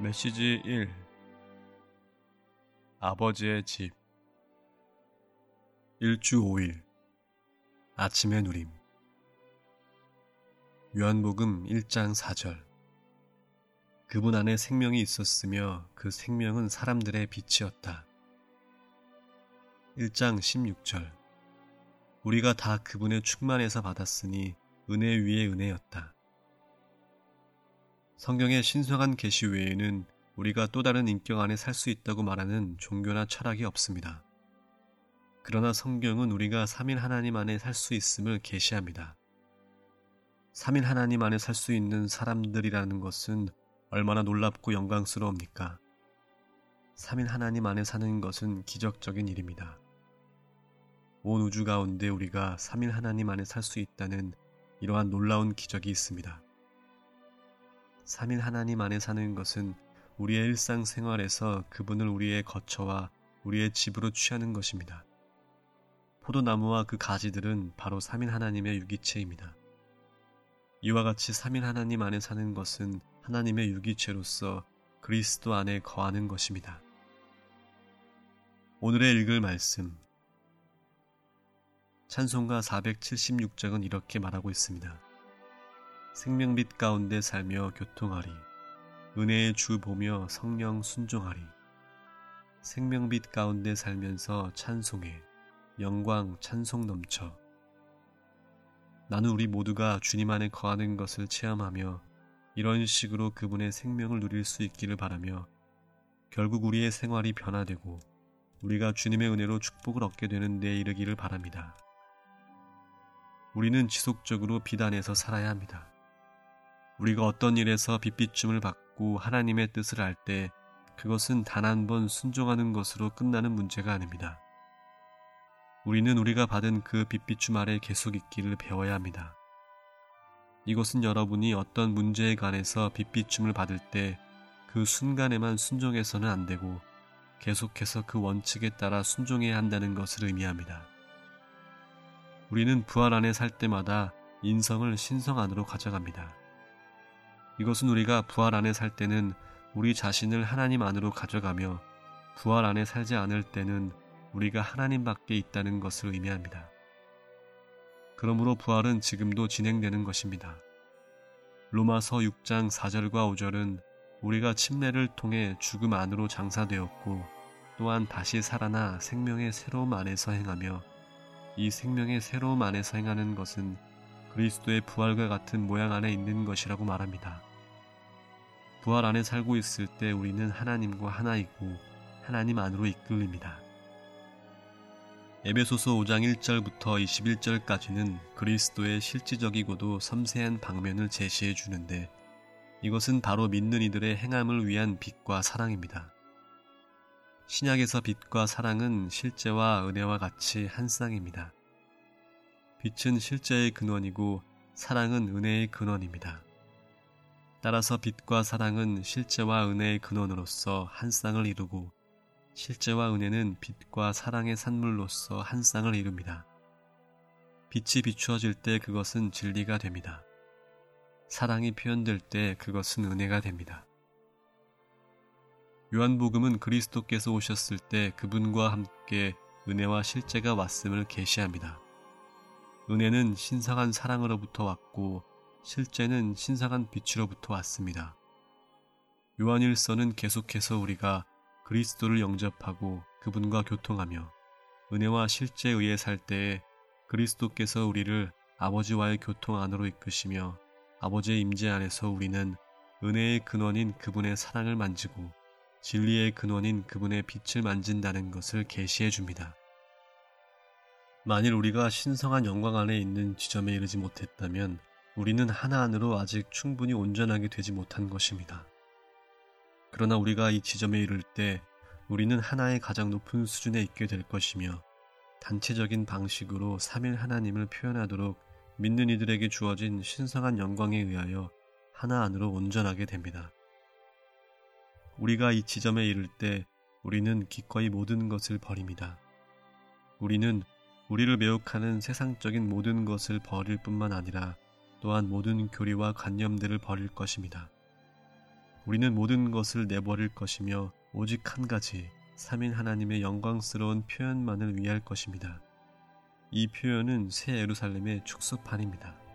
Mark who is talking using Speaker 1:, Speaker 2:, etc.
Speaker 1: 메시지 1 아버지의 집. 일주 5일. 아침의 누림. 요한복음 1장 4절. 그분 안에 생명이 있었으며 그 생명은 사람들의 빛이었다. 1장 16절. 우리가 다 그분의 충만에서 받았으니 은혜 위에 은혜였다. 성경의 신성한 계시 외에는 우리가 또 다른 인격 안에 살 수 있다고 말하는 종교나 철학이 없습니다. 그러나 성경은 우리가 3일 하나님 안에 살 수 있음을 계시합니다. 3일 하나님 안에 살 수 있는 사람들이라는 것은 얼마나 놀랍고 영광스러웁니까? 3일 하나님 안에 사는 것은 기적적인 일입니다. 온 우주 가운데 우리가 3일 하나님 안에 살 수 있다는 이러한 놀라운 기적이 있습니다. 3일 하나님 안에 사는 것은 우리의 일상생활에서 그분을 우리의 거처와 우리의 집으로 취하는 것입니다. 포도나무와 그 가지들은 바로 3일 하나님의 유기체입니다. 이와 같이 3일 하나님 안에 사는 것은 하나님의 유기체로서 그리스도 안에 거하는 것입니다. 오늘의 읽을 말씀 찬송가 476장은 이렇게 말하고 있습니다. 생명빛 가운데 살며 교통하리. 은혜의 주 보며 성령 순종하리. 생명빛 가운데 살면서 찬송해. 영광 찬송 넘쳐. 나는 우리 모두가 주님 안에 거하는 것을 체험하며 이런 식으로 그분의 생명을 누릴 수 있기를 바라며 결국 우리의 생활이 변화되고 우리가 주님의 은혜로 축복을 얻게 되는 데 이르기를 바랍니다. 우리는 지속적으로 비단에서 살아야 합니다. 우리가 어떤 일에서 빛비춤을 받고 하나님의 뜻을 알 때 그것은 단 한 번 순종하는 것으로 끝나는 문제가 아닙니다. 우리는 우리가 받은 그 빛비춤 아래 계속 있기를 배워야 합니다. 이것은 여러분이 어떤 문제에 관해서 빛비춤을 받을 때 그 순간에만 순종해서는 안 되고 계속해서 그 원칙에 따라 순종해야 한다는 것을 의미합니다. 우리는 부활 안에 살 때마다 인성을 신성 안으로 가져갑니다. 이것은 우리가 부활 안에 살 때는 우리 자신을 하나님 안으로 가져가며 부활 안에 살지 않을 때는 우리가 하나님 밖에 있다는 것을 의미합니다. 그러므로 부활은 지금도 진행되는 것입니다. 로마서 6장 4절과 5절은 우리가 침례를 통해 죽음 안으로 장사되었고 또한 다시 살아나 생명의 새로움 안에서 행하며 이 생명의 새로움 안에서 행하는 것은 그리스도의 부활과 같은 모양 안에 있는 것이라고 말합니다. 부활 안에 살고 있을 때 우리는 하나님과 하나이고 하나님 안으로 이끌립니다. 에베소서 5장 1절부터 21절까지는 그리스도의 실질적이고도 섬세한 방면을 제시해 주는데 이것은 바로 믿는 이들의 행함을 위한 빛과 사랑입니다. 신약에서 빛과 사랑은 실제와 은혜와 같이 한 쌍입니다. 빛은 실제의 근원이고 사랑은 은혜의 근원입니다. 따라서 빛과 사랑은 실제와 은혜의 근원으로서 한 쌍을 이루고 실제와 은혜는 빛과 사랑의 산물로서 한 쌍을 이룹니다. 빛이 비추어질 때 그것은 진리가 됩니다. 사랑이 표현될 때 그것은 은혜가 됩니다. 요한복음은 그리스도께서 오셨을 때 그분과 함께 은혜와 실제가 왔음을 계시합니다. 은혜는 신성한 사랑으로부터 왔고 실제는 신성한 빛으로부터 왔습니다. 요한일서는 계속해서 우리가 그리스도를 영접하고 그분과 교통하며 은혜와 실제에 의해 살 때에 그리스도께서 우리를 아버지와의 교통 안으로 이끄시며 아버지의 임재 안에서 우리는 은혜의 근원인 그분의 사랑을 만지고 진리의 근원인 그분의 빛을 만진다는 것을 계시해 줍니다. 만일 우리가 신성한 영광 안에 있는 지점에 이르지 못했다면 우리는 하나 안으로 아직 충분히 온전하게 되지 못한 것입니다. 그러나 우리가 이 지점에 이를 때 우리는 하나의 가장 높은 수준에 있게 될 것이며 단체적인 방식으로 3일 하나님을 표현하도록 믿는 이들에게 주어진 신성한 영광에 의하여 하나 안으로 온전하게 됩니다. 우리가 이 지점에 이를 때 우리는 기꺼이 모든 것을 버립니다. 우리는 우리를 매혹하는 세상적인 모든 것을 버릴 뿐만 아니라 또한 모든 교리와 관념들을 버릴 것입니다. 우리는 모든 것을 내버릴 것이며 오직 한 가지, 3인 하나님의 영광스러운 표현만을 위할 것입니다. 이 표현은 새 예루살렘의 축소판입니다.